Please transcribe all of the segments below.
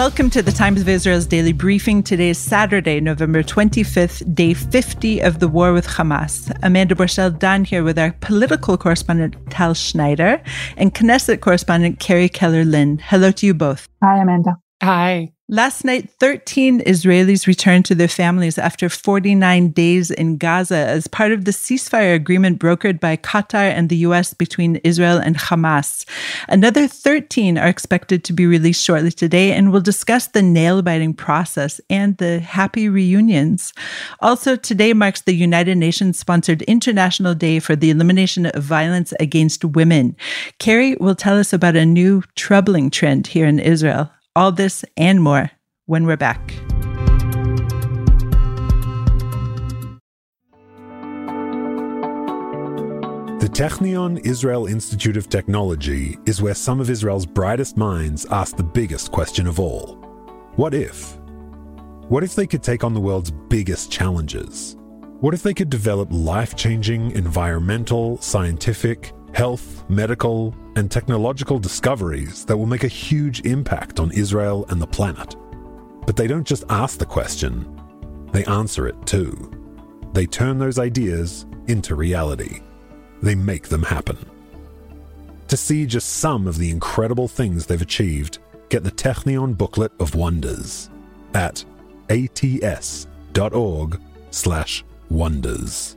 Welcome to the Times of Israel's daily briefing. Today is Saturday, November 25th, day 50 of the war with Hamas. Amanda Borschel Dan here with our political correspondent Tal Schneider and Knesset correspondent Carrie Keller Lynn. Hello to you both. Hi, Amanda. Hi. Last night, 13 Israelis returned to their families after 49 days in Gaza as part of the ceasefire agreement brokered by Qatar and the U.S. between Israel and Hamas. Another 13 are expected to be released shortly today, and we'll discuss the nail biting process and the happy reunions. Also, today marks the United Nations sponsored International Day for the Elimination of Violence Against Women. Carrie will tell us about a new troubling trend here in Israel. All this and more when we're back. The Technion Israel Institute of Technology is where some of Israel's brightest minds ask the biggest question of all What if? What if they could take on the world's biggest challenges? What if they could develop life changing environmental, scientific, health, medical, and technological discoveries that will make a huge impact on Israel and the planet. But they don't just ask the question, they answer it too. They turn those ideas into reality. They make them happen. To see just some of the incredible things they've achieved, get the Technion Booklet of Wonders at ats.org slash wonders.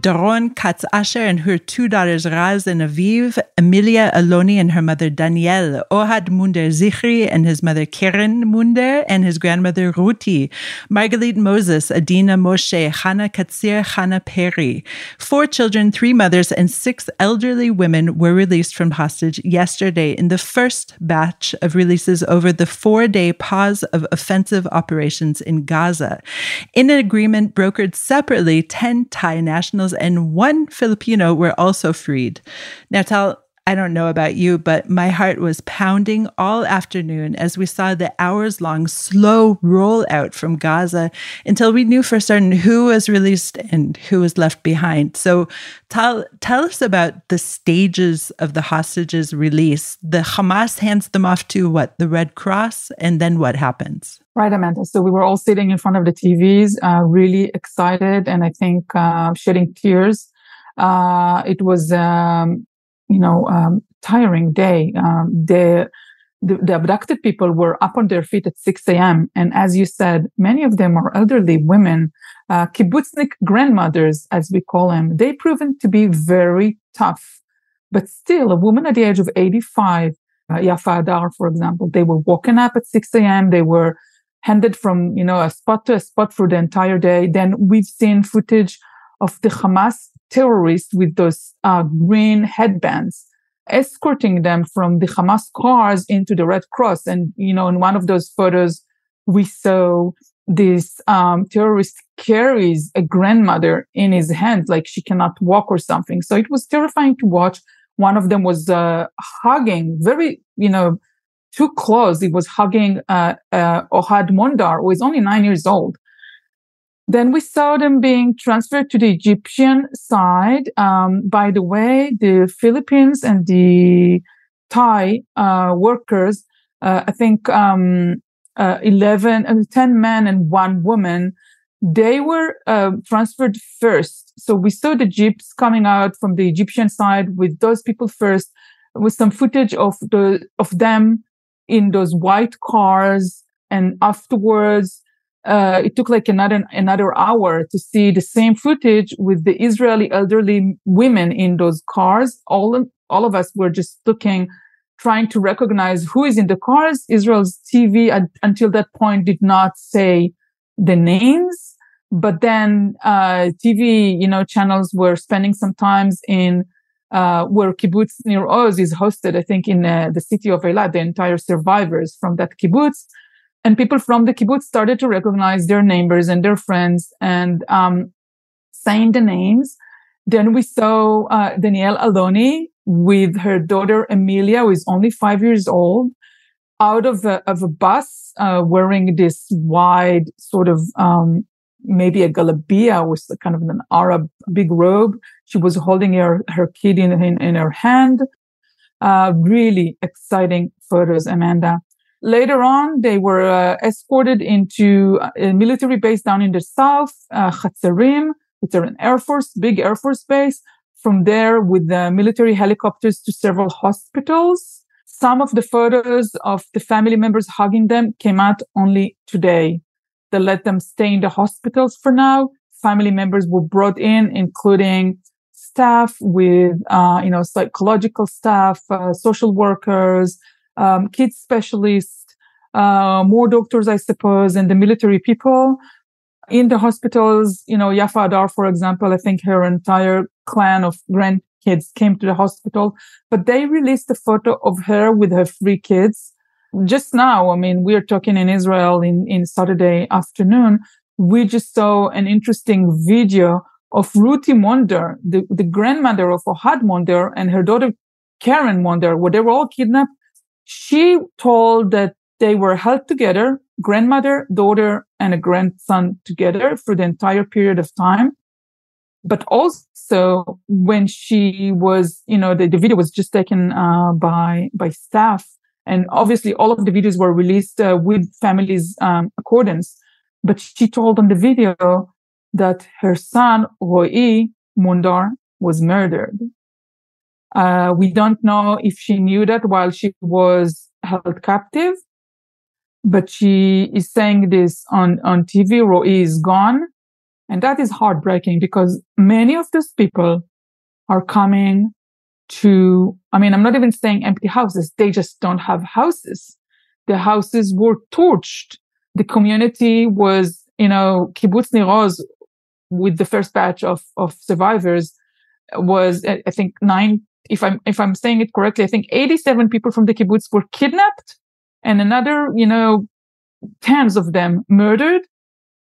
Doron Katz Asher and her two daughters Raz and Aviv, Emilia Aloni and her mother Danielle, Ohad Munder Zichri and his mother Keren Munder and his grandmother Ruti, Margalit Moses, Adina Moshe, Hannah Katzir, Hannah Perry. Four children, three mothers, and six elderly women were released from hostage yesterday in the first batch of releases over the four day pause of offensive operations in Gaza. In an agreement brokered separately, 10 Thai nationals and one Filipino were also freed. Now, Tal, I don't know about you, but my heart was pounding all afternoon as we saw the hours long slow rollout from Gaza until we knew for certain who was released and who was left behind. So tell, tell us about the stages of the hostages release. The Hamas hands them off to what? The Red Cross? And then what happens? Right, Amanda. So we were all sitting in front of the TVs, uh, really excited and I think uh, shedding tears. Uh, it was um, you know, um, tiring day. Um, the, the, the abducted people were up on their feet at 6 a.m. And as you said, many of them are elderly women, uh, kibbutznik grandmothers, as we call them. They proven to be very tough. But still, a woman at the age of 85, uh, Yafa Adar, for example, they were woken up at 6 a.m. They were handed from, you know, a spot to a spot for the entire day. Then we've seen footage of the Hamas terrorists with those uh, green headbands escorting them from the Hamas cars into the Red Cross. And, you know, in one of those photos, we saw this um, terrorist carries a grandmother in his hand, like she cannot walk or something. So it was terrifying to watch. One of them was uh, hugging, very, you know, too close. He was hugging uh, uh, Ohad Munder, who is only nine years old. Then we saw them being transferred to the Egyptian side. Um, by the way, the Philippines and the Thai uh, workers, uh, I think um, uh, 11, uh, 10 men and one woman, they were um, transferred first. So we saw the jeeps coming out from the Egyptian side with those people first, with some footage of the of them in those white cars, and afterwards uh, it took like another another hour to see the same footage with the Israeli elderly women in those cars. All all of us were just looking, trying to recognize who is in the cars. Israel's TV at, until that point did not say the names, but then uh, TV, you know, channels were spending some times in uh, where kibbutz Nir Oz is hosted. I think in uh, the city of Eilat, the entire survivors from that kibbutz and people from the kibbutz started to recognize their neighbors and their friends and um, saying the names. Then we saw uh, Danielle Aloni with her daughter Emilia, who is only five years old, out of a, of a bus, uh, wearing this wide sort of um, maybe a galabia with kind of an Arab big robe. She was holding her, her kid in, in, in her hand. Uh, really exciting photos, Amanda. Later on, they were uh, escorted into a military base down in the south, uh, Hatzerim. It's an Air Force, big Air Force base. From there, with the military helicopters to several hospitals. Some of the photos of the family members hugging them came out only today. They let them stay in the hospitals for now. Family members were brought in, including staff with, uh, you know, psychological staff, uh, social workers, um, kids specialists, uh, more doctors, I suppose, and the military people in the hospitals. You know, Yafa Adar, for example, I think her entire clan of grandkids came to the hospital, but they released a photo of her with her three kids just now, I mean, we're talking in Israel in, in Saturday afternoon. We just saw an interesting video of Ruti Munder, the, the grandmother of Ohad Munder and her daughter Karen Munder, where they were all kidnapped. She told that they were held together, grandmother, daughter, and a grandson together for the entire period of time. But also when she was, you know, the, the video was just taken uh, by by staff and obviously, all of the videos were released uh, with families' um, accordance. But she told on the video that her son, Roy Munder, was murdered. Uh, we don't know if she knew that while she was held captive, but she is saying this on, on TV. Roy is gone. And that is heartbreaking because many of those people are coming to, I mean, I'm not even saying empty houses. They just don't have houses. The houses were torched. The community was, you know, kibbutz Nir Oz with the first batch of, of survivors was, I think nine, if I'm, if I'm saying it correctly, I think 87 people from the kibbutz were kidnapped and another, you know, tens of them murdered.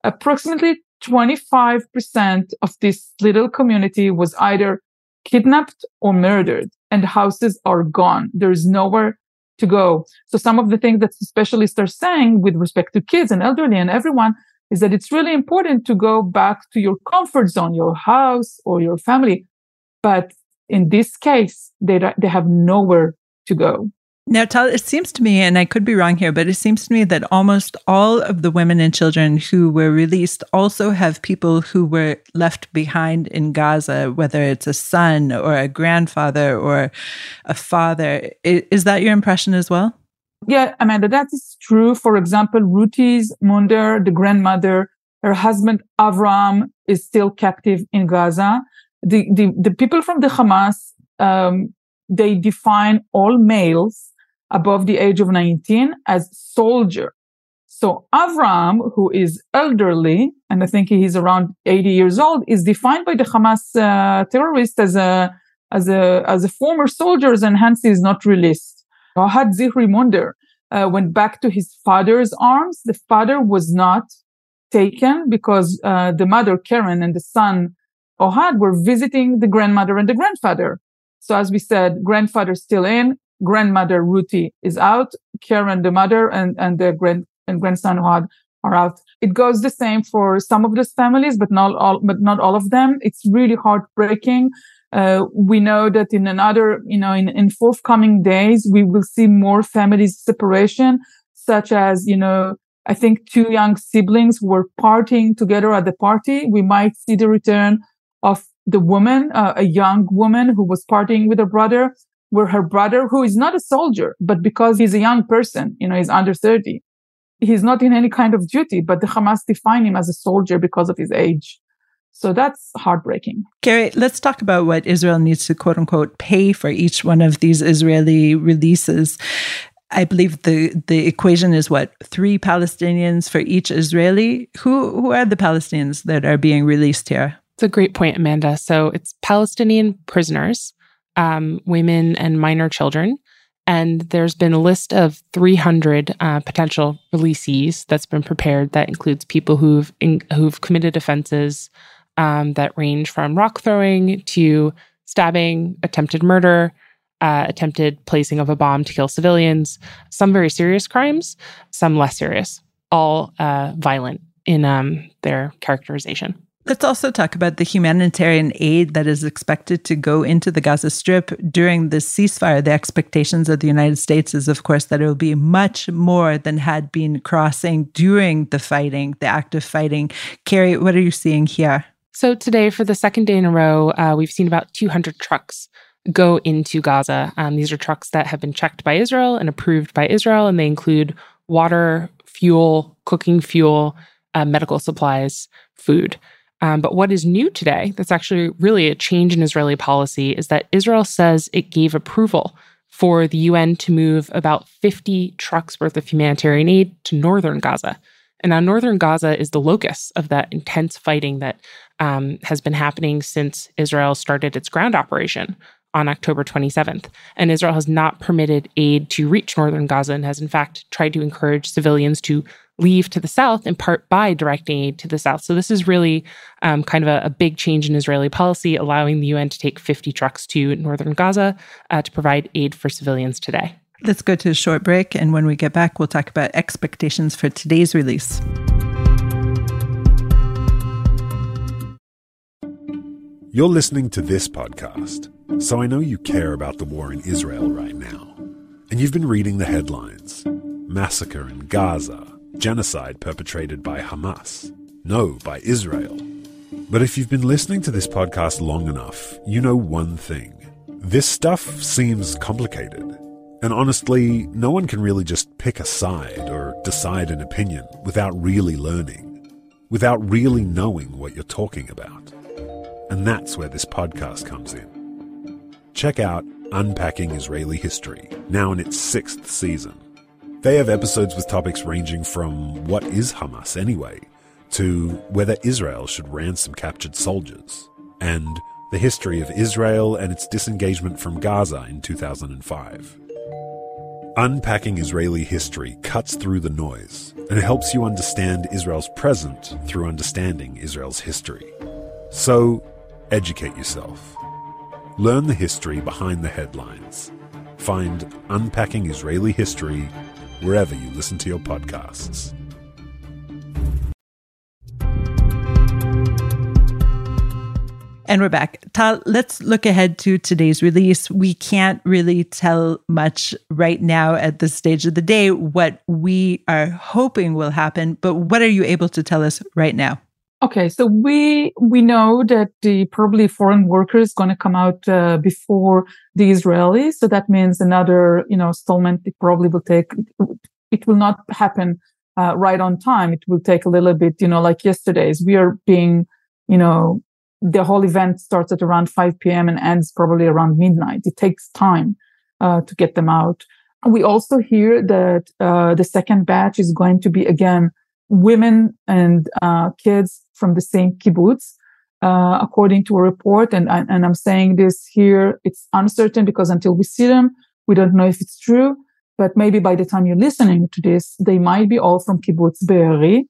Approximately 25% of this little community was either kidnapped or murdered and houses are gone. There's nowhere to go. So some of the things that specialists are saying with respect to kids and elderly and everyone is that it's really important to go back to your comfort zone, your house or your family. But in this case, they, they have nowhere to go. Now, Tal, it seems to me, and I could be wrong here, but it seems to me that almost all of the women and children who were released also have people who were left behind in Gaza, whether it's a son or a grandfather or a father. Is that your impression as well? Yeah, Amanda, that is true. For example, Ruti's Munder, the grandmother, her husband Avram is still captive in Gaza. The the, the people from the Hamas um, they define all males above the age of 19 as soldier. So Avram, who is elderly, and I think he's around 80 years old, is defined by the Hamas uh, terrorist as a as a as a former soldier, and hence he is not released. Ohad Zichri Munder uh, went back to his father's arms. The father was not taken because uh, the mother Karen and the son Ohad were visiting the grandmother and the grandfather. So as we said, grandfather still in, grandmother Ruti is out, Karen, the mother, and, and the grand and grandson Ohad are out. It goes the same for some of those families, but not all, but not all of them. It's really heartbreaking. Uh, we know that in another, you know, in, in forthcoming days, we will see more families separation, such as, you know, I think two young siblings were partying together at the party. We might see the return of the woman, uh, a young woman who was partying with her brother where her brother, who is not a soldier, but because he's a young person, you know, he's under 30, he's not in any kind of duty, but the Hamas define him as a soldier because of his age. So that's heartbreaking. Carrie, let's talk about what Israel needs to quote unquote pay for each one of these Israeli releases. I believe the the equation is what three Palestinians for each Israeli. Who who are the Palestinians that are being released here? A great point, Amanda. So it's Palestinian prisoners um, women and minor children, And there's been a list of 300 uh, potential releasees that's been prepared. That includes people who've in, who've committed offenses um, that range from rock throwing to stabbing, attempted murder, uh, attempted placing of a bomb to kill civilians. Some very serious crimes, some less serious. All uh, violent in um, their characterization. Let's also talk about the humanitarian aid that is expected to go into the Gaza Strip during the ceasefire. The expectations of the United States is, of course, that it will be much more than had been crossing during the fighting, the active fighting. Carrie, what are you seeing here? So, today, for the second day in a row, uh, we've seen about 200 trucks go into Gaza. Um, these are trucks that have been checked by Israel and approved by Israel, and they include water, fuel, cooking fuel, uh, medical supplies, food. Um, but what is new today, that's actually really a change in Israeli policy, is that Israel says it gave approval for the UN to move about 50 trucks worth of humanitarian aid to northern Gaza. And now, northern Gaza is the locus of that intense fighting that um, has been happening since Israel started its ground operation on October 27th. And Israel has not permitted aid to reach northern Gaza and has, in fact, tried to encourage civilians to leave to the south, in part by directing aid to the south. So this is really um, kind of a, a, big change in Israeli policy, allowing the UN to take 50 trucks to northern Gaza uh, to provide aid for civilians today. Let's go to a short break. And when we get back, we'll talk about expectations for today's release. You're listening to this podcast, so I know you care about the war in Israel right now. And you've been reading the headlines massacre in Gaza, genocide perpetrated by Hamas. No, by Israel. But if you've been listening to this podcast long enough, you know one thing. This stuff seems complicated. And honestly, no one can really just pick a side or decide an opinion without really learning, without really knowing what you're talking about. And that's where this podcast comes in. Check out Unpacking Israeli History, now in its sixth season. They have episodes with topics ranging from what is Hamas anyway, to whether Israel should ransom captured soldiers, and the history of Israel and its disengagement from Gaza in 2005. Unpacking Israeli history cuts through the noise and helps you understand Israel's present through understanding Israel's history. So, educate yourself. Learn the history behind the headlines. Find Unpacking Israeli History wherever you listen to your podcasts. And we're back. Tal, let's look ahead to today's release. We can't really tell much right now at this stage of the day what we are hoping will happen, but what are you able to tell us right now? Okay, so we we know that the probably foreign workers going to come out uh, before the Israelis, so that means another you know installment. It probably will take. It will not happen uh, right on time. It will take a little bit, you know, like yesterday's. We are being, you know, the whole event starts at around 5 p.m. and ends probably around midnight. It takes time uh, to get them out. We also hear that uh, the second batch is going to be again women and uh, kids from the same kibbutz, uh, according to a report. And, and I'm saying this here, it's uncertain because until we see them, we don't know if it's true. But maybe by the time you're listening to this, they might be all from kibbutz Be'eri.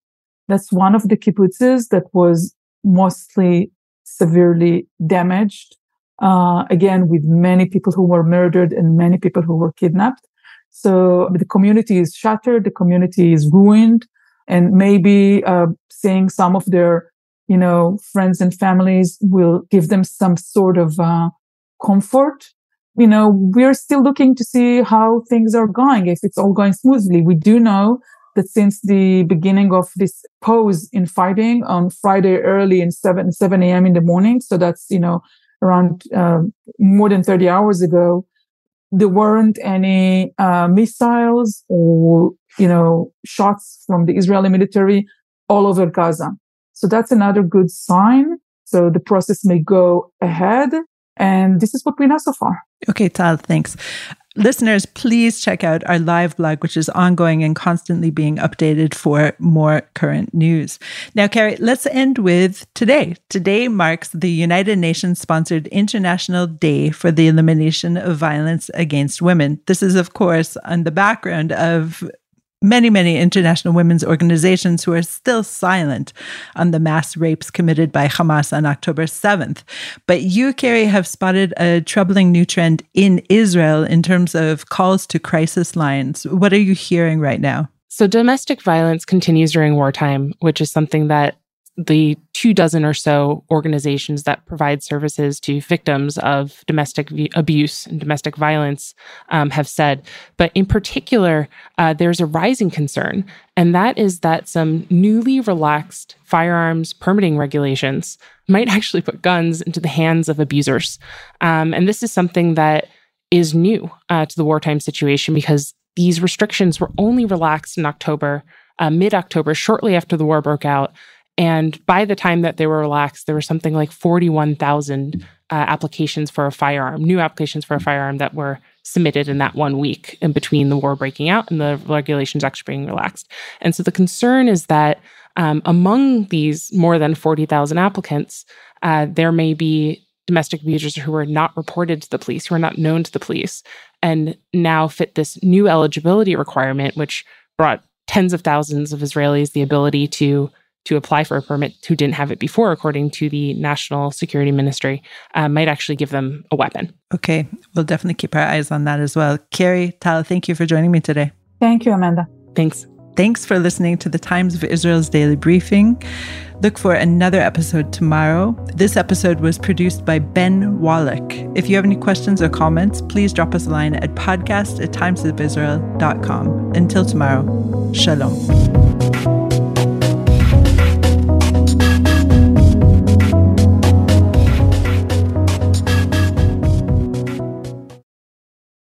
That's one of the kibbutzes that was mostly severely damaged. Uh, again, with many people who were murdered and many people who were kidnapped. So the community is shattered. The community is ruined and maybe uh, seeing some of their you know friends and families will give them some sort of uh, comfort you know we're still looking to see how things are going if it's all going smoothly we do know that since the beginning of this pause in fighting on friday early in 7 7 a.m in the morning so that's you know around uh, more than 30 hours ago there weren't any uh, missiles or you know shots from the Israeli military all over Gaza. So that's another good sign. So the process may go ahead, and this is what we know so far. Okay, Tal, thanks. Listeners, please check out our live blog, which is ongoing and constantly being updated for more current news. Now, Carrie, let's end with today. Today marks the United Nations sponsored International Day for the Elimination of Violence Against Women. This is, of course, on the background of many, many international women's organizations who are still silent on the mass rapes committed by Hamas on October 7th. But you, Carrie, have spotted a troubling new trend in Israel in terms of calls to crisis lines. What are you hearing right now? So, domestic violence continues during wartime, which is something that the two dozen or so organizations that provide services to victims of domestic v- abuse and domestic violence um, have said. But in particular, uh, there's a rising concern, and that is that some newly relaxed firearms permitting regulations might actually put guns into the hands of abusers. Um, and this is something that is new uh, to the wartime situation because these restrictions were only relaxed in October. Uh, Mid October, shortly after the war broke out, and by the time that they were relaxed, there were something like 41,000 uh, applications for a firearm, new applications for a firearm that were submitted in that one week in between the war breaking out and the regulations actually being relaxed. And so the concern is that um, among these more than 40,000 applicants, uh, there may be domestic abusers who are not reported to the police, who are not known to the police, and now fit this new eligibility requirement, which brought tens of thousands of Israelis the ability to to apply for a permit who didn't have it before, according to the National Security Ministry, uh, might actually give them a weapon. Okay, we'll definitely keep our eyes on that as well. Carrie, Tal, thank you for joining me today. Thank you, Amanda. Thanks. Thanks for listening to the Times of Israel's daily briefing. Look for another episode tomorrow. This episode was produced by Ben Wallach. If you have any questions or comments, please drop us a line at podcast at timesofisrael.com. Until tomorrow, shalom.